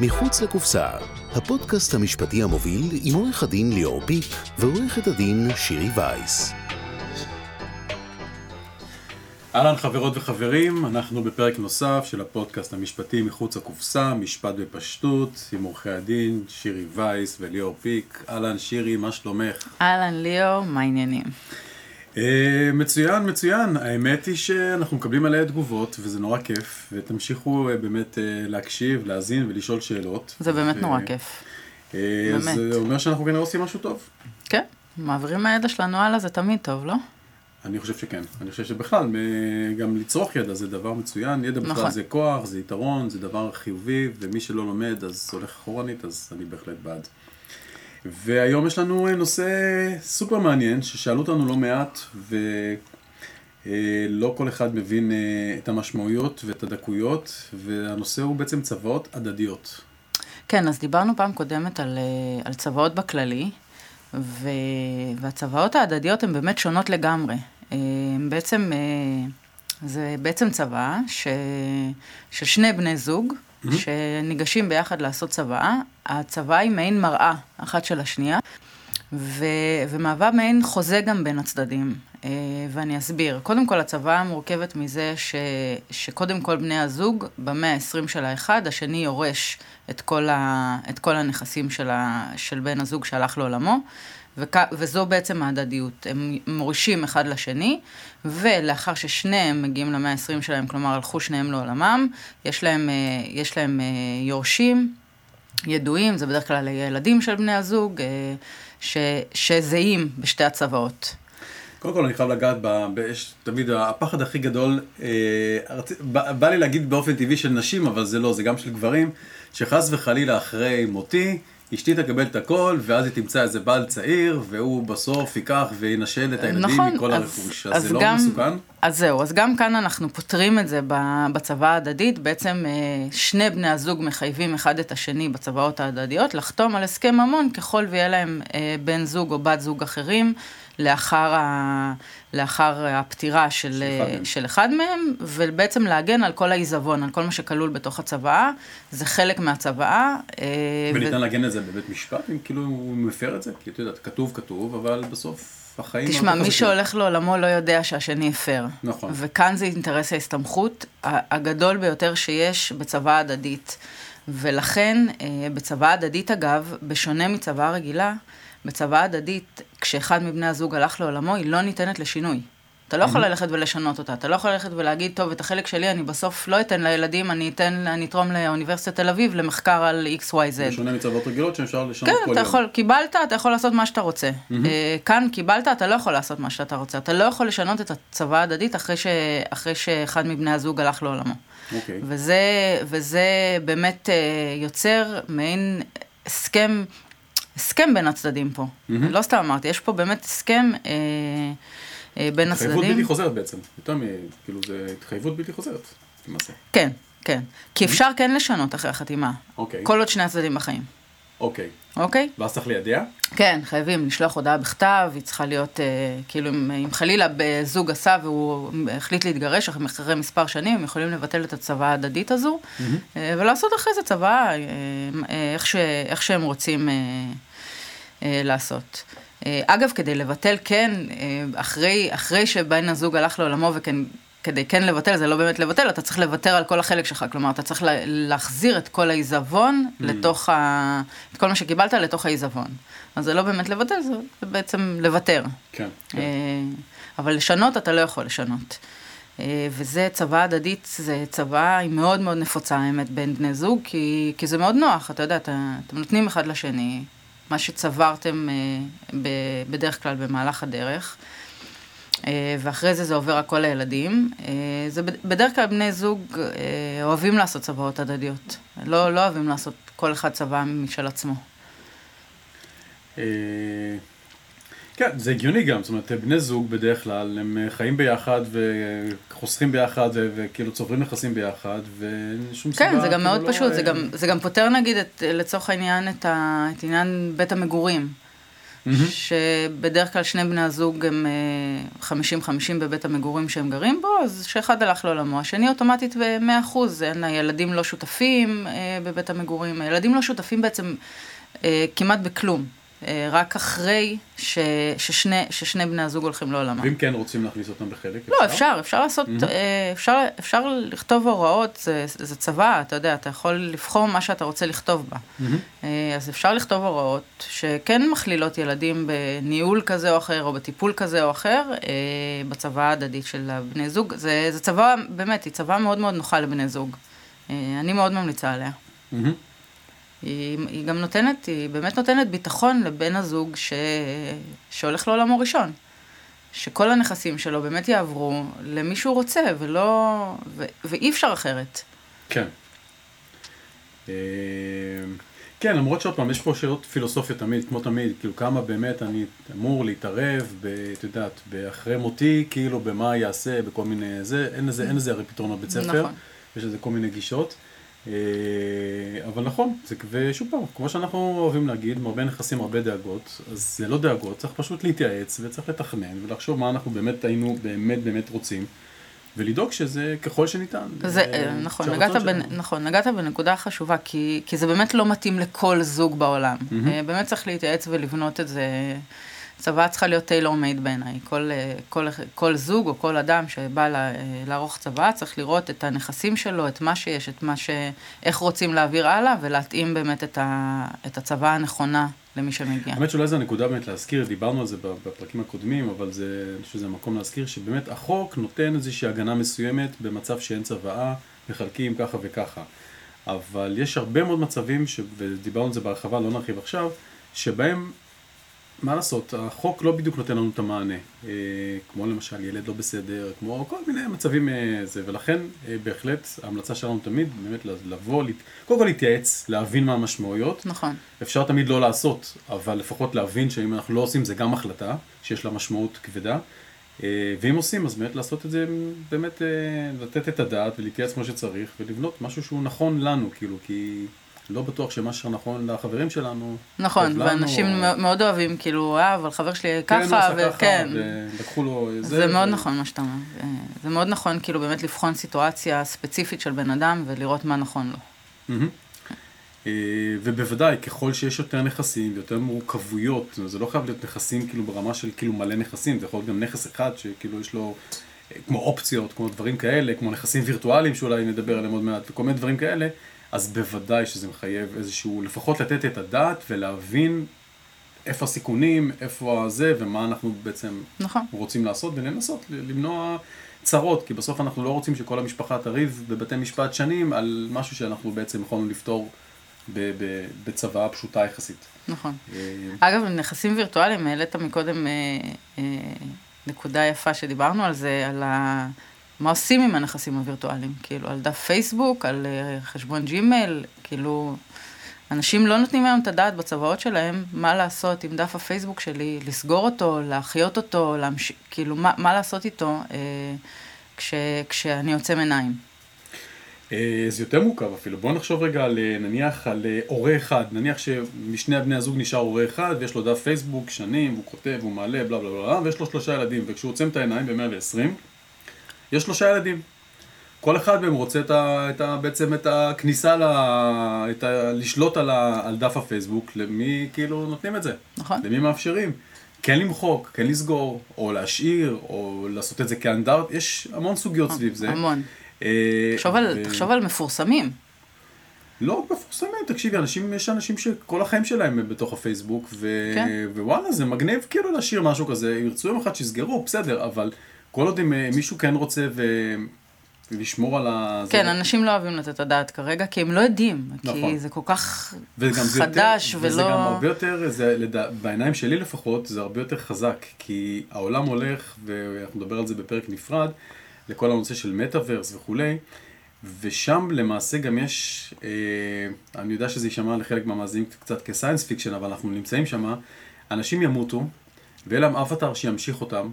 מחוץ לקופסה, הפודקאסט המשפטי המוביל עם עורך הדין ליאור פיק ועורכת הדין שירי וייס. אהלן חברות וחברים, אנחנו בפרק נוסף של הפודקאסט המשפטי מחוץ לקופסה, משפט בפשטות, עם עורכי הדין שירי וייס וליאור פיק. אהלן שירי, מה שלומך? אהלן ליאור, מה העניינים? אה, מצוין, מצוין. האמת היא שאנחנו מקבלים עליה תגובות, וזה נורא כיף, ותמשיכו אה, באמת אה, להקשיב, להאזין ולשאול שאלות. זה באמת ו- נורא כיף. באמת. זה אומר שאנחנו כנראה עושים משהו טוב. כן, מעבירים מהידע שלנו הלאה זה תמיד טוב, לא? אני חושב שכן. אני חושב שבכלל, גם לצרוך ידע זה דבר מצוין. ידע בכלל נכון. זה כוח, זה יתרון, זה דבר חיובי, ומי שלא לומד אז הולך אחורנית, אז אני בהחלט בעד. והיום יש לנו אה, נושא סופר מעניין, ששאלו אותנו לא מעט, ולא כל אחד מבין אה, את המשמעויות ואת הדקויות, והנושא הוא בעצם צוואות הדדיות. כן, אז דיברנו פעם קודמת על, אה, על צוואות בכללי, ו... והצוואות ההדדיות הן באמת שונות לגמרי. אה, הן בעצם, אה, זה בעצם צוואה ש... של שני בני זוג, שניגשים ביחד לעשות צוואה. הצוואה היא מעין מראה אחת של השנייה, ו... ומהווה מעין חוזה גם בין הצדדים. אה, ואני אסביר. קודם כל, הצוואה מורכבת מזה ש... שקודם כל בני הזוג, במאה ה-20 של האחד, השני יורש את כל, ה... את כל הנכסים של, ה... של בן הזוג שהלך לעולמו, וכ... וזו בעצם ההדדיות. הם מורישים אחד לשני, ולאחר ששניהם מגיעים למאה ה-20 שלהם, כלומר הלכו שניהם לעולמם, יש להם, אה, יש להם אה, יורשים. ידועים, זה בדרך כלל ילדים של בני הזוג, אה, ש, שזהים בשתי הצוואות. קודם כל אני חייב לגעת, ב, ב, יש תמיד הפחד הכי גדול, אה, רצ, בא, בא לי להגיד באופן טבעי של נשים, אבל זה לא, זה גם של גברים, שחס וחלילה אחרי מותי, אשתי תקבל את הכל, ואז היא תמצא איזה בעל צעיר, והוא בסוף ייקח וינשל את הילדים נכון, מכל הרכוש. אז, אז זה לא גם- מסוכן? אז זהו, אז גם כאן אנחנו פותרים את זה בצוואה ההדדית. בעצם אה, שני בני הזוג מחייבים אחד את השני בצוואות ההדדיות לחתום על הסכם ממון ככל ויהיה להם אה, בן זוג או בת זוג אחרים לאחר, ה... לאחר הפטירה של, של אחד מהם. של אחד מהם, ובעצם להגן על כל העיזבון, על כל מה שכלול בתוך הצוואה. זה חלק מהצוואה. אה, וניתן להגן את זה בבית משפט, אם כאילו הוא מפר את זה? כי את יודעת, כתוב כתוב, אבל בסוף החיים... תשמע, הרבה מי. שהולך לעולמו לא יודע שהשני הפר. נכון. וכאן זה אינטרס ההסתמכות הגדול ביותר שיש בצוואה הדדית. ולכן, אה, בצוואה הדדית אגב, בשונה מצוואה רגילה, בצוואה הדדית, כשאחד מבני הזוג הלך לעולמו, היא לא ניתנת לשינוי. אתה לא יכול ללכת ולשנות אותה, אתה לא יכול ללכת ולהגיד, טוב, את החלק שלי אני בסוף לא אתן לילדים, אני אתן, אני אתרום לאוניברסיטת תל אביב למחקר על XYZ. בשונה מצוות רגילות שאפשר לשנות כן, כל אתה יום. יכול, קיבלת, אתה יכול לעשות מה שאתה רוצה. אה, כאן קיבלת, אתה לא יכול לעשות מה שאתה רוצה. אתה לא יכול לשנות את הצוואה ההדדית אחרי, ש, אחרי שאחד מבני הזוג הלך לעולמו. אוקיי. וזה, וזה באמת אה, יוצר מעין הסכם, הסכם בין הצדדים פה. לא סתם אמרתי, יש פה באמת הסכם אה, אה, בין התחייבות הצדדים. בלתי חוזרת בעצם. יותר מ... כאילו זה התחייבות בלתי חוזרת, למעשה. כן, כן. כי אפשר כן לשנות אחרי החתימה. אוקיי. כל עוד שני הצדדים בחיים, אוקיי. אוקיי? ואז צריך לידע? כן, חייבים לשלוח הודעה בכתב, היא צריכה להיות, אה, כאילו, אם, אם חלילה בזוג עשה והוא החליט להתגרש אחרי מספר שנים, הם יכולים לבטל את הצוואה ההדדית הזו, אה, ולעשות אחרי זה צוואה, אה, אה, איך, ש, איך שהם רוצים אה, אה, לעשות. אה, אגב, כדי לבטל כן, אה, אחרי, אחרי שבן הזוג הלך לעולמו וכן... כדי כן לבטל, זה לא באמת לבטל, אתה צריך לוותר על כל החלק שלך, כלומר, אתה צריך לה- להחזיר את כל העיזבון Mm. לתוך ה... את כל מה שקיבלת לתוך העיזבון. אז זה לא באמת לבטל, זה זה בעצם לוותר. כן. כן. אה, אבל לשנות, אתה לא יכול לשנות. אה, וזה צוואה הדדית, זה צוואה היא מאוד מאוד נפוצה, האמת, בין בני זוג, כי, כי זה מאוד נוח, אתה יודע, אתה, אתם נותנים אחד לשני, מה שצברתם אה, בדרך כלל במהלך הדרך, אה, ואחרי זה זה עובר הכל לילדים. אה, זה בד- בדרך כלל בני זוג אוהבים לעשות צוואות הדדיות, לא, לא אוהבים לעשות כל אחד צוואה משל עצמו. אה, כן, זה הגיוני גם, זאת אומרת, בני זוג בדרך כלל, הם אה, חיים ביחד וחוסכים ביחד וכאילו צוברים נכסים ביחד, ואין שום סיבה, כן, זה גם כאילו, מאוד לא, פשוט, זה אה, גם, זה גם פותר נגיד את, לצורך העניין את, ה, את עניין בית המגורים. שבדרך כלל שני בני הזוג הם אה, 50-50 בבית המגורים שהם גרים בו, אז שאחד הלך לעולמו, השני אוטומטית ב-100%, אין, הילדים לא שותפים אה, בבית המגורים, הילדים לא שותפים בעצם אה, כמעט בכלום. אה, רק אחרי ש, ששני, ששני בני הזוג הולכים לעולמם. ואם כן רוצים להכניס אותם בחלק, לא, אפשר, אפשר לעשות, mm-hmm. אפשר, אפשר לכתוב הוראות, זה, זה צבא, אתה יודע, אתה יכול לבחור מה שאתה רוצה לכתוב בה. Mm-hmm. אז אפשר לכתוב הוראות שכן מכלילות ילדים בניהול כזה או אחר, או בטיפול כזה או אחר, בצבא ההדדית של הבני זוג. זה, זה צבא, באמת, היא צבא מאוד מאוד נוחה לבני זוג. אני מאוד ממליצה עליה. Mm-hmm. היא, היא גם נותנת, היא באמת נותנת ביטחון לבן הזוג ש, שהולך לעולמו ראשון. שכל הנכסים שלו באמת יעברו למי שהוא רוצה, ולא... ו, ואי אפשר אחרת. כן. אה, כן, למרות שעוד פעם, יש פה שאלות פילוסופיות תמיד, כמו תמיד, כאילו כמה באמת אני אמור להתערב, ב, את יודעת, אחרי מותי, כאילו במה יעשה, בכל מיני זה, אין לזה, אין לזה הרי פתרון בבית ספר, נכון. יש לזה כל מיני גישות. אה, אבל נכון, זה, ושוב פעם, כמו שאנחנו אוהבים להגיד, הרבה נכסים, הרבה דאגות, אז זה לא דאגות, צריך פשוט להתייעץ וצריך לתכנן ולחשוב מה אנחנו באמת היינו באמת באמת רוצים. ולדאוג שזה ככל שניתן. זה, אה, נכון, נגעת, בנ, נכון, נגעת בנקודה חשובה, כי, כי זה באמת לא מתאים לכל זוג בעולם. Mm-hmm. באמת צריך להתייעץ ולבנות את זה. צבא צריכה להיות טיילור מייד בעיניי. כל, אה, כל, כל זוג או כל אדם שבא אה, לערוך צבא צריך לראות את הנכסים שלו, את מה שיש, את מה ש... איך רוצים להעביר הלאה, ולהתאים באמת את, את הצבא הנכונה למי שמגיע. האמת שאולי זו הנקודה באמת להזכיר, דיברנו על זה בפרקים הקודמים, אבל זה, אני חושב שזה מקום להזכיר, שבאמת החוק נותן איזושהי הגנה מסוימת במצב שאין צוואה, מחלקים ככה וככה. אבל יש הרבה מאוד מצבים, ש... ודיברנו על זה בהרחבה, לא נרחיב עכשיו, שבהם מה לעשות, החוק לא בדיוק נותן לנו את המענה, אה, כמו למשל ילד לא בסדר, כמו כל מיני מצבים אה, זה, ולכן אה, בהחלט ההמלצה שלנו תמיד באמת לבוא, קודם כל להתייעץ, להבין מה המשמעויות. נכון. אפשר תמיד לא לעשות, אבל לפחות להבין שאם אנחנו לא עושים זה גם החלטה, שיש לה משמעות כבדה. ואם עושים, אז באמת לעשות את זה, באמת לתת את הדעת ולהתייעץ כמו שצריך, ולבנות משהו שהוא נכון לנו, כאילו, כי... לא בטוח שמה שנכון לחברים שלנו, נכון, ואנשים או... מאוד אוהבים, כאילו, אה, אבל חבר שלי כן, ככה, וכן. ולקחו לו זה. זה מאוד נכון מה שאתה אומר. אה, זה מאוד נכון, כאילו, באמת לבחון סיטואציה ספציפית של בן אדם ולראות מה נכון לו. אה, ובוודאי, ככל שיש יותר נכסים ויותר מורכבויות, זה לא חייב להיות נכסים כאילו ברמה של כאילו מלא נכסים, זה יכול להיות גם נכס אחד שכאילו יש לו אה, כמו אופציות, כמו דברים כאלה, כמו נכסים וירטואליים שאולי נדבר עליהם עוד מעט, וכל מיני דברים כאלה. אז בוודאי שזה מחייב איזשהו, לפחות לתת את הדעת ולהבין איפה הסיכונים, איפה הזה ומה אנחנו בעצם נכון. רוצים לעשות ולנסות למנוע צרות, כי בסוף אנחנו לא רוצים שכל המשפחה תריב בבתי משפט שנים על משהו שאנחנו בעצם יכולנו לפתור בצוואה פשוטה יחסית. נכון. אה, אגב, נכסים וירטואליים, העלית מקודם אה, אה, נקודה יפה שדיברנו על זה, על ה... מה עושים עם הנכסים הווירטואליים? כאילו, על דף פייסבוק, על uh, חשבון ג'ימייל, כאילו, אנשים לא נותנים היום את הדעת בצוואות שלהם מה לעשות עם דף הפייסבוק שלי, לסגור אותו, להחיות אותו, להמש... כאילו, מה, מה לעשות איתו uh, כש, כשאני עוצם עיניים. אה, זה יותר מורכב אפילו. בואו נחשוב רגע על, נניח, על הורה אחד. נניח שמשני הבני הזוג נשאר הורה אחד, ויש לו דף פייסבוק שנים, והוא כותב, הוא מעלה, בלה בלה בלה, ויש לו שלושה ילדים, וכשהוא עוצם את העיניים ב-120, יש שלושה ילדים. כל אחד מהם רוצה את ה, את ה, בעצם את הכניסה, ל, את ה, לשלוט על, ה, על דף הפייסבוק, למי כאילו נותנים את זה. נכון. למי מאפשרים. כן למחוק, כן לסגור, או להשאיר, או לעשות את זה כאנדרט, יש המון סוגיות סביב זה. המון. אה, תחשוב. על, תחשוב על מפורסמים. לא מפורסמים, תקשיבי, אנשים, יש אנשים שכל החיים שלהם הם בתוך הפייסבוק, ו... כן. ווואלה, זה מגניב כאילו להשאיר משהו כזה, ירצו יום אחד שיסגרו, בסדר, אבל כל עוד אם אה, מישהו כן רוצה ו... ולשמור על ה... כן, זה... אנשים לא אוהבים לתת את הדעת כרגע, כי הם לא יודעים. נכון. כי זה כל כך חדש יותר, ולא... וזה גם הרבה יותר, זה, לדע... בעיניים שלי לפחות, זה הרבה יותר חזק, כי העולם הולך, ואנחנו נדבר על זה בפרק נפרד, לכל הנושא של מטאוורס וכולי, ושם למעשה גם יש, אה, אני יודע שזה יישמע לחלק מהמאזינים קצת כ science fiction, אבל אנחנו נמצאים שם, אנשים ימותו, ויהיה להם אבטר שימשיך אותם,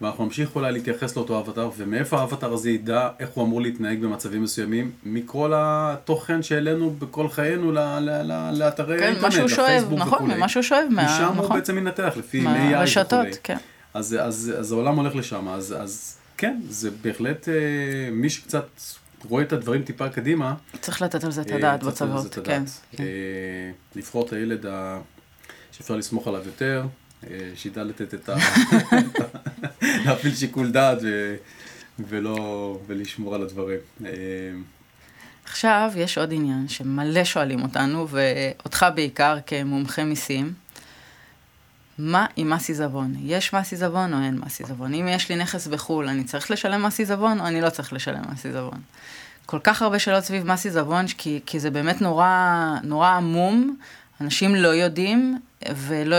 ואנחנו נמשיך אולי להתייחס לאותו אבטר, ומאיפה האבטר הזה ידע איך הוא אמור להתנהג במצבים מסוימים, מכל התוכן שהעלינו בכל חיינו ל- ל- ל- לאתרי כן, שואב, לפייסבוק נכון, וכולי. ממה שהוא שואב, מה- משם הוא נכון. בעצם ינתח, לפי AI וכולי. מהרשתות, כן. אז, אז, אז העולם הולך לשם, אז, אז כן, זה בהחלט, אה, מי שקצת רואה את הדברים טיפה קדימה, צריך לתת על זה את אה, הדעת בצוות, כן. הדעת. אה, לבחור את הילד ה... שאפשר לסמוך עליו יותר, אה, שידע לתת את ה... להפעיל שיקול דעת ו... ולא... ולשמור על הדברים. אה, עכשיו יש עוד עניין שמלא שואלים אותנו, ואותך בעיקר כמומחה מיסים. מה עם מס עיזבון? יש מס עיזבון או אין מס עיזבון? אם יש לי נכס בחו"ל, אני צריך לשלם מס עיזבון או אני לא צריך לשלם מס עיזבון? כל כך הרבה שאלות סביב מס עיזבון, כי, כי זה באמת נורא, נורא עמום, אנשים לא יודעים, ולא...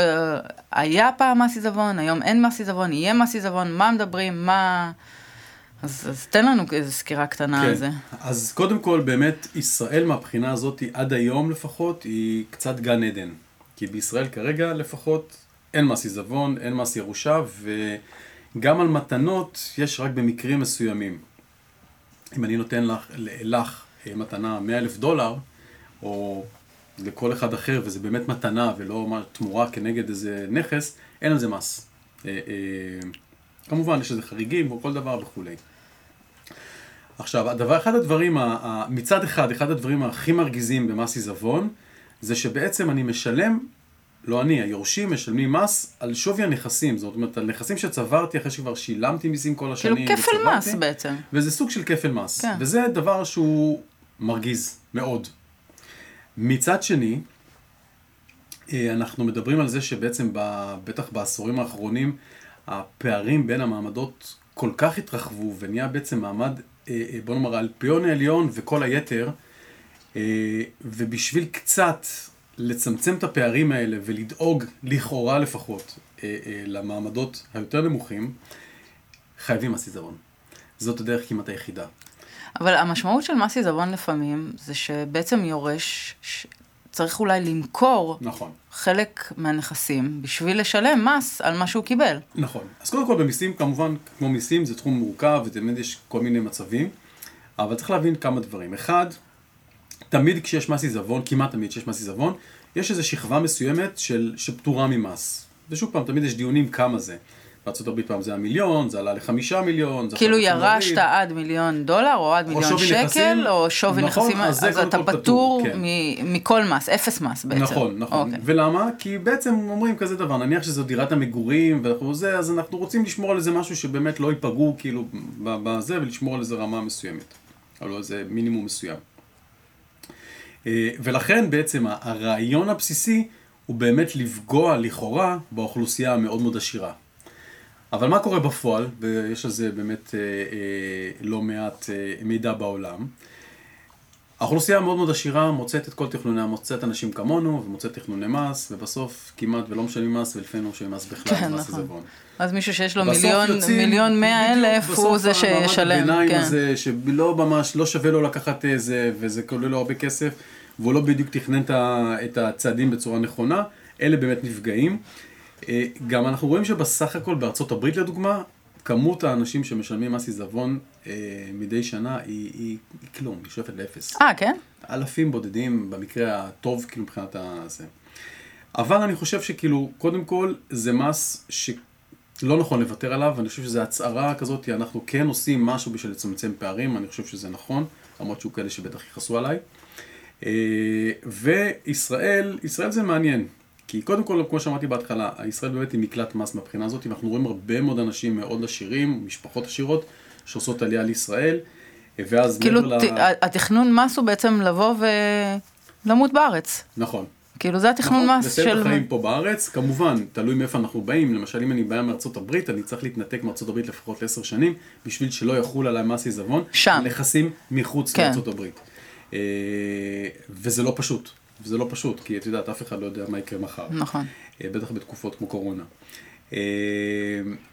היה פעם מס עיזבון, היום אין מס עיזבון, יהיה מס עיזבון, מה מדברים, מה... אז, אז תן לנו איזו סקירה קטנה על זה. אז קודם כל, באמת, ישראל מהבחינה הזאת, עד היום לפחות, היא קצת גן עדן. כי בישראל כרגע לפחות אין מס עיזבון, אין מס ירושה, וגם על מתנות יש רק במקרים מסוימים. אם אני נותן לך, לך אה, מתנה 100 אלף דולר, או לכל אחד אחר, וזה באמת מתנה ולא תמורה כנגד איזה נכס, אין על זה מס. אה, אה, כמובן, יש איזה חריגים או כל דבר וכולי. עכשיו, הדבר, אחד הדברים, מצד אחד, אחד הדברים הכי מרגיזים במס עיזבון, זה שבעצם אני משלם, לא אני, היורשים משלמים מס על שווי הנכסים, זאת אומרת, על נכסים שצברתי אחרי שכבר שילמתי מיסים כל כאילו השנים. כפל וצברתי, מס בעצם. וזה סוג של כפל מס. כן. וזה דבר שהוא מרגיז מאוד. מצד שני, אה, אנחנו מדברים על זה שבעצם, ב- בטח בעשורים האחרונים, הפערים בין המעמדות כל כך התרחבו, ונהיה בעצם מעמד, אה, אה, בוא נאמר, האלפיון העליון וכל היתר, ובשביל קצת לצמצם את הפערים האלה ולדאוג, לכאורה לפחות, למעמדות היותר נמוכים, חייבים מס עיזבון. זאת הדרך כמעט היחידה. אבל המשמעות של מס עיזבון לפעמים, זה שבעצם יורש ש- צריך אולי למכור נכון. חלק מהנכסים בשביל לשלם מס על מה שהוא קיבל. נכון. אז קודם כל במיסים, כמובן, כמו מיסים, זה תחום מורכב ותמיד יש כל מיני מצבים, אבל צריך להבין כמה דברים. אחד, תמיד כשיש מס עיזבון, כמעט תמיד כשיש מס עיזבון, יש איזו שכבה מסוימת של, שפטורה ממס. ושוב פעם, תמיד יש דיונים כמה זה. בארה"ב פעם זה היה מיליון, זה עלה לחמישה מיליון, כאילו ירשת. עד מיליון דולר, או עד או מיליון שווי שקל, נכסים, או שווי נכון, נכסים, אז אז אתה פטור, כן. מכל מס, אפס מס בעצם. נכון, נכון. אוקיי. ולמה? כי בעצם אומרים כזה דבר, נניח שזו דירת המגורים ואנחנו זה, אז אנחנו רוצים לשמור על איזה משהו שבאמת לא ייפגעו כאילו בזה ולשמור על איזה רמה מסוימת. או לא איזה מינימום מסוים. אה, ולכן בעצם הרעיון הבסיסי הוא באמת לפגוע לכאורה באוכלוסייה המאוד מאוד עשירה. אבל מה קורה בפועל, ויש על זה באמת אה, אה, לא מעט אה, מידע בעולם, האוכלוסייה המאוד מאוד עשירה מוצאת את כל תכנוניה, מוצאת אנשים כמונו ומוצאת תכנוני מס, ובסוף כמעט ולא משלמים מס ולפעמים לא משלמים מס בכלל, כן, מס נכון. עיזבון. אז מישהו שיש לו בסוף מיליון, יוצאים- מיליון מאה אלף, הוא בסוף זה המעמד שישלם. הביניים כן. הזה, שלא ממש, לא שווה לו לקחת איזה, וזה כולל לו הרבה כסף, והוא לא בדיוק תכנן את הצעדים בצורה נכונה, אלה באמת נפגעים. אה, גם אנחנו רואים שבסך הכל בארצות הברית לדוגמה, כמות האנשים שמשלמים מס עיזבון אה, מדי שנה היא, היא, היא כלום, היא שואפת לאפס. אה, כן? אלפים בודדים במקרה הטוב, כאילו מבחינת הזה. אבל אני חושב שכאילו, קודם כל, זה מס שלא נכון לוותר עליו, ואני חושב שזו הצהרה כזאת, אנחנו כן עושים משהו בשביל לצמצם פערים, אני חושב שזה נכון, למרות שהיו כאלה שבטח יכעסו עליי. אה, וישראל, ישראל זה מעניין, כי קודם כל, כמו שאמרתי בהתחלה, ישראל באמת היא מקלט מס מהבחינה הזאת, ואנחנו רואים הרבה מאוד אנשים מאוד עשירים, משפחות עשירות, שעושות עלייה לישראל, ואז כאילו, ת- התכנון מס הוא בעצם לבוא ולמות בארץ. נכון. כאילו, זה התכנון נכון, מס לסיים של... את החיים פה בארץ, כמובן, תלוי מאיפה אנחנו באים, למשל אם אני בא מארצות הברית, אני צריך להתנתק מארצות הברית לפחות עשר שנים, בשביל שלא יחול עליי מס עיזבון, שם. נכסים מחוץ כן. לארצות הברית. אה, וזה לא פשוט, וזה לא פשוט, כי את יודעת, אף אחד לא יודע מה יקרה מחר. נכון. אה, בטח בתקופות כמו קורונה. אה,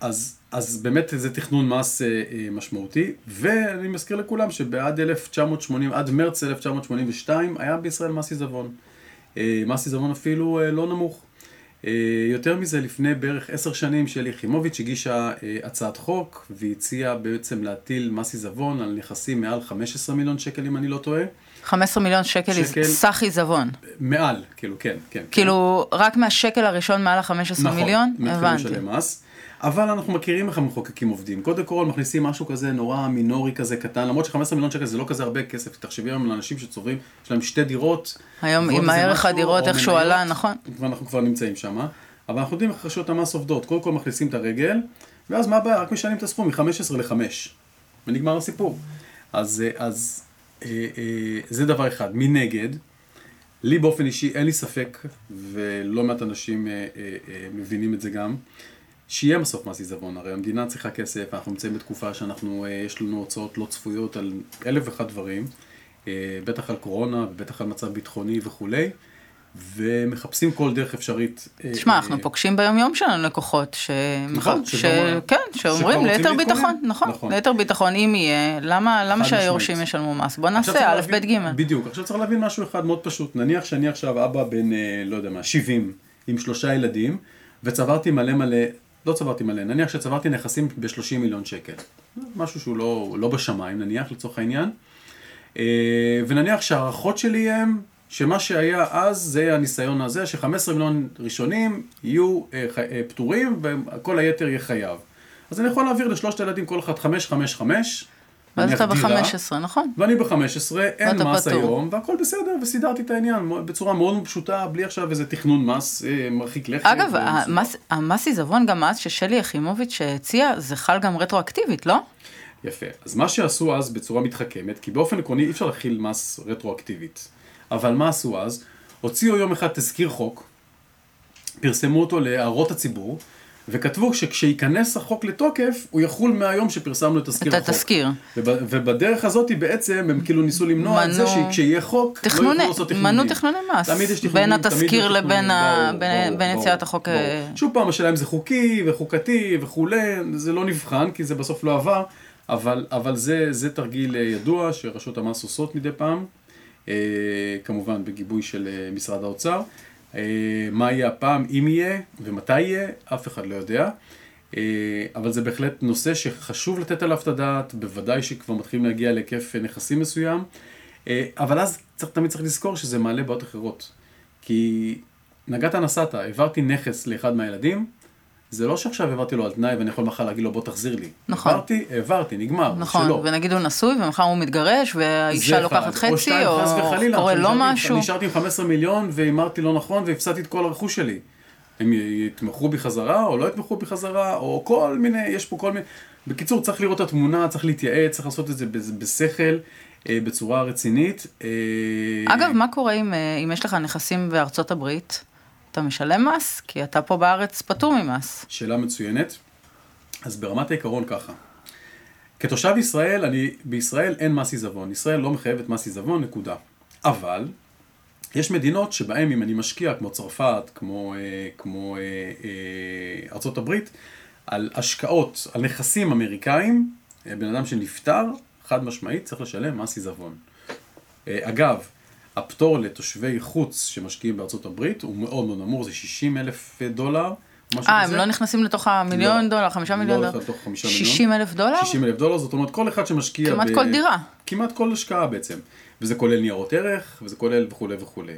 אז, אז באמת זה תכנון מס אה, משמעותי, ואני מזכיר לכולם שבעד 1980, עד מרץ 1982 היה בישראל מס עיזבון. מס עיזבון אפילו לא נמוך. יותר מזה, לפני בערך עשר שנים שלי יחימוביץ' הגישה הצעת חוק והציעה בעצם להטיל מס עיזבון על נכסים מעל 15 מיליון שקל, אם אני לא טועה. 15 מיליון שקל, שקל. סך עיזבון. מעל, כאילו, כן, כן. כאילו, רק מהשקל הראשון מעל ה-15 נכון, מיליון? מתחילים הבנתי. לשלם מס. אבל אנחנו מכירים איך המחוקקים עובדים. קודם כל מכניסים משהו כזה נורא מינורי כזה קטן, למרות ש-15 מיליון שקל זה לא כזה הרבה כסף. תחשבי היום על אנשים שצוברים, יש להם שתי דירות. היום עם הערך הדירות איכשהו עלה, נכון? ואנחנו כבר נמצאים שם. אבל אנחנו יודעים איך רשויות המס עובדות. קודם כל מכניסים את הרגל, ואז מה הבעיה? רק משנים את הסכום מ-15 ל-5. ונגמר הסיפור. אז, אה, אז אה, אה, זה דבר אחד. מנגד, לי באופן אישי אין לי ספק, ולא מעט אנשים אה, אה, אה, מבינים את זה גם, שיהיה בסוף מס עיזבון. הרי המדינה צריכה כסף, אנחנו נמצאים בתקופה שאנחנו, אה, יש לנו הוצאות לא צפויות על אלף ואחד דברים, אה, בטח על קורונה, ובטח על מצב ביטחוני וכולי, ומחפשים כל דרך אפשרית. אה, תשמע, אה, אנחנו פוגשים ביום-יום שלנו לקוחות, ש... נכון, ש... שגם- כן, שאומרים ליתר ביטחון. נכון, נכון. ליתר ביטחון, אם יהיה, למה למה שהיורשים. ישלמו מס? בוא נעשה א', ב', ג'. בדיוק. עכשיו צריך להבין משהו אחד מאוד פשוט. נניח שאני עכשיו אבא בן, אה, לא יודע מה, 70, עם שלושה ילדים, וצברתי מלא מלא, לא צברתי מלא, נניח שצברתי נכסים ב-30 מיליון שקל. משהו שהוא לא, לא בשמיים, נניח, לצורך העניין. אה, ונניח שההערכות שלי הם שמה שהיה אז זה הניסיון הזה, ש-15 מיליון ראשונים יהיו אה, ח- אה, פטורים וכל היתר יהיה חייב. אז אני יכול להעביר לשלושת הילדים כל אחד 5, 5, 5. ואז אתה דירה. ב-15, נכון? ואני ב-15, אין מס פטור. היום, והכל בסדר, וסידרתי את העניין בצורה מאוד פשוטה, בלי עכשיו איזה תכנון מס אה, מרחיק לכת. אגב. המס- המס עיזבון גם אז ששלי יחימוביץ' הציעה, זה חל גם רטרואקטיבית, לא? יפה. אז מה שעשו אז בצורה מתחכמת, כי באופן עקרוני אי אפשר להכיל מס רטרואקטיבית, אבל מה עשו אז? הוציאו יום אחד תזכיר חוק, פרסמו אותו להערות הציבור, וכתבו שכשייכנס החוק לתוקף, הוא יחול מהיום שפרסמנו את תזכיר את החוק. התזכיר. וב- ובדרך הזאת בעצם הם כאילו ניסו למנוע את זה מנו- שכשיהיה חוק, לא תכנוני, יוכלו לעשות תכנונים. מנו תכנוני מס. תמיד יש תכנונים, בין התזכיר לבין ה- ברור, בין- ברור, בין ברור, יציאת החוק, ברור. אה, שוב פעם, השאלה אם זה חוקי וחוקתי וכולי, זה לא נבחן, כי זה בסוף לא עבר, אבל, אבל זה, זה תרגיל אה, ידוע שרשות המס עושות מדי פעם, כמובן בגיבוי של אה, משרד האוצר. אה, מה יהיה הפעם, אם יהיה ומתי יהיה, אף אחד לא יודע. אה, אבל זה בהחלט נושא שחשוב לתת עליו את הדעת, בוודאי שכבר מתחילים להגיע להיקף אה, נכסים מסוים, אה, אבל אז צריך, תמיד צריך לזכור שזה מעלה בעיות אחרות. כי נגעת נסעת, העברתי נכס לאחד מהילדים, זה לא שעכשיו העברתי לו על תנאי ואני יכול מחר להגיד לו בוא תחזיר לי. נכון. העברתי, העברתי, נגמר, נכון, שלו. ונגיד הוא נשוי ומחר הוא מתגרש והאישה לוקחת. חצי, שתיים, או חס וחלילה, קורה לו נשארתי- משהו. נשארתי עם 15 מיליון והימרתי לא נכון והפסדתי את כל הרכוש שלי. הם יתמכו בי חזרה או לא יתמכו בי חזרה, או כל מיני, יש פה כל מיני... בקיצור, צריך לראות את התמונה, צריך להתייעץ, צריך לעשות את זה בשכל, אה, בצורה רצינית. אה, אגב, מה קורה אם, אה, אם יש לך נכסים בארצות הברית? אתה משלם מס? כי אתה פה בארץ פטור ממס. שאלה מצוינת. אז ברמת העיקרון ככה. כתושב ישראל, אני, בישראל אין מס עיזבון. ישראל לא מחייבת מס עיזבון, נקודה. אבל, יש מדינות שבהן אם אני משקיע, כמו צרפת, כמו, אה, כמו אה, אה, הברית, על השקעות, על נכסים אמריקאים, בן אדם שנפטר, חד משמעית צריך לשלם מס עיזבון. אגב, הפטור לתושבי חוץ שמשקיעים בארצות הברית הוא מאוד מאוד נמוך, זה 60 אלף דולר, אה, הם. לא נכנסים לתוך המיליון לא. דולר, חמישה לא מיליון דולר? לתוך חמישה מיליון. 60 אלף דולר? 60 אלף דולר, זאת אומרת כל אחד שמשקיע... כמעט כל דירה. כמעט כל השקעה בעצם. וזה כולל ניירות ערך, וזה כולל וכולי וכולי.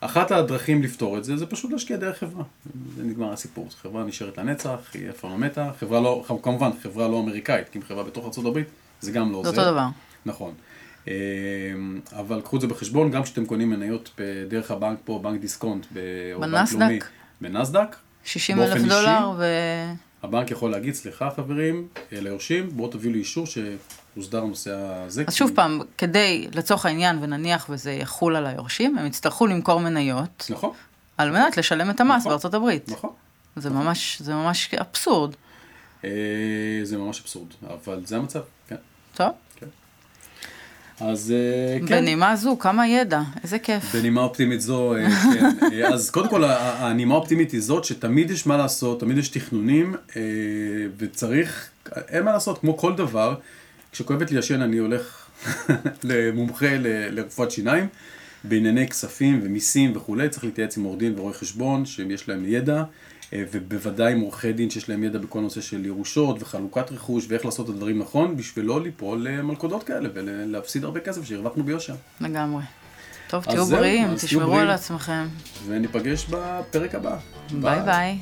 אחת הדרכים לפתור את זה, זה פשוט להשקיע דרך חברה. זה נגמר הסיפור. חברה נשארת לנצח, היא אף פעם לא מתה. חברה לא, כמובן, חברה לא אמריקאית, כי אם חברה בתוך ארה"ב, זה גם לא זה עוזר. אותו דבר. נכון. אמ, אבל קחו את זה בחשבון, גם כשאתם קונים מניות דרך הבנק פה, בנק דיסקונט, או בנק. לאומי, בנסדק, 60 באופן אלף דולר, ו... הבנק יכול להגיד, סליחה חברים, אה, ליורשים, בואו תביאו לי אישור שהוסדר הנושא הזה. אז שוב פעם, כדי, לצורך העניין, ונניח וזה יחול על היורשים, הם יצטרכו למכור מניות נכון, על מנת לשלם את המס נכון. בארצות הברית. נכון. זה ממש, זה ממש אבסורד. אה, זה ממש אבסורד, אבל זה המצב, כן. טוב, אז אה, כן. בנימה זו, כמה ידע, איזה כיף. בנימה אופטימית זו, אה, כן. אה, אז קודם כל, הנימה האופטימית היא זאת שתמיד יש מה לעשות, תמיד יש תכנונים, וצריך, אין מה לעשות, כמו כל דבר, כשכואבת לי השן אני הולך למומחה ל- לרפואת שיניים, בענייני כספים ומיסים וכולי, צריך להתייעץ עם עורך דין ורואי חשבון, שיש להם ידע, ובוודאי עם עורכי דין שיש להם ידע בכל נושא של ירושות וחלוקת רכוש ואיך לעשות את הדברים נכון, בשביל לא ליפול למלכודות כאלה ולהפסיד הרבה כסף שהרווחנו ביושר. לגמרי. טוב, תהיו בריאים, תשמרו. על עצמכם. וניפגש בפרק הבא. ביי ביי.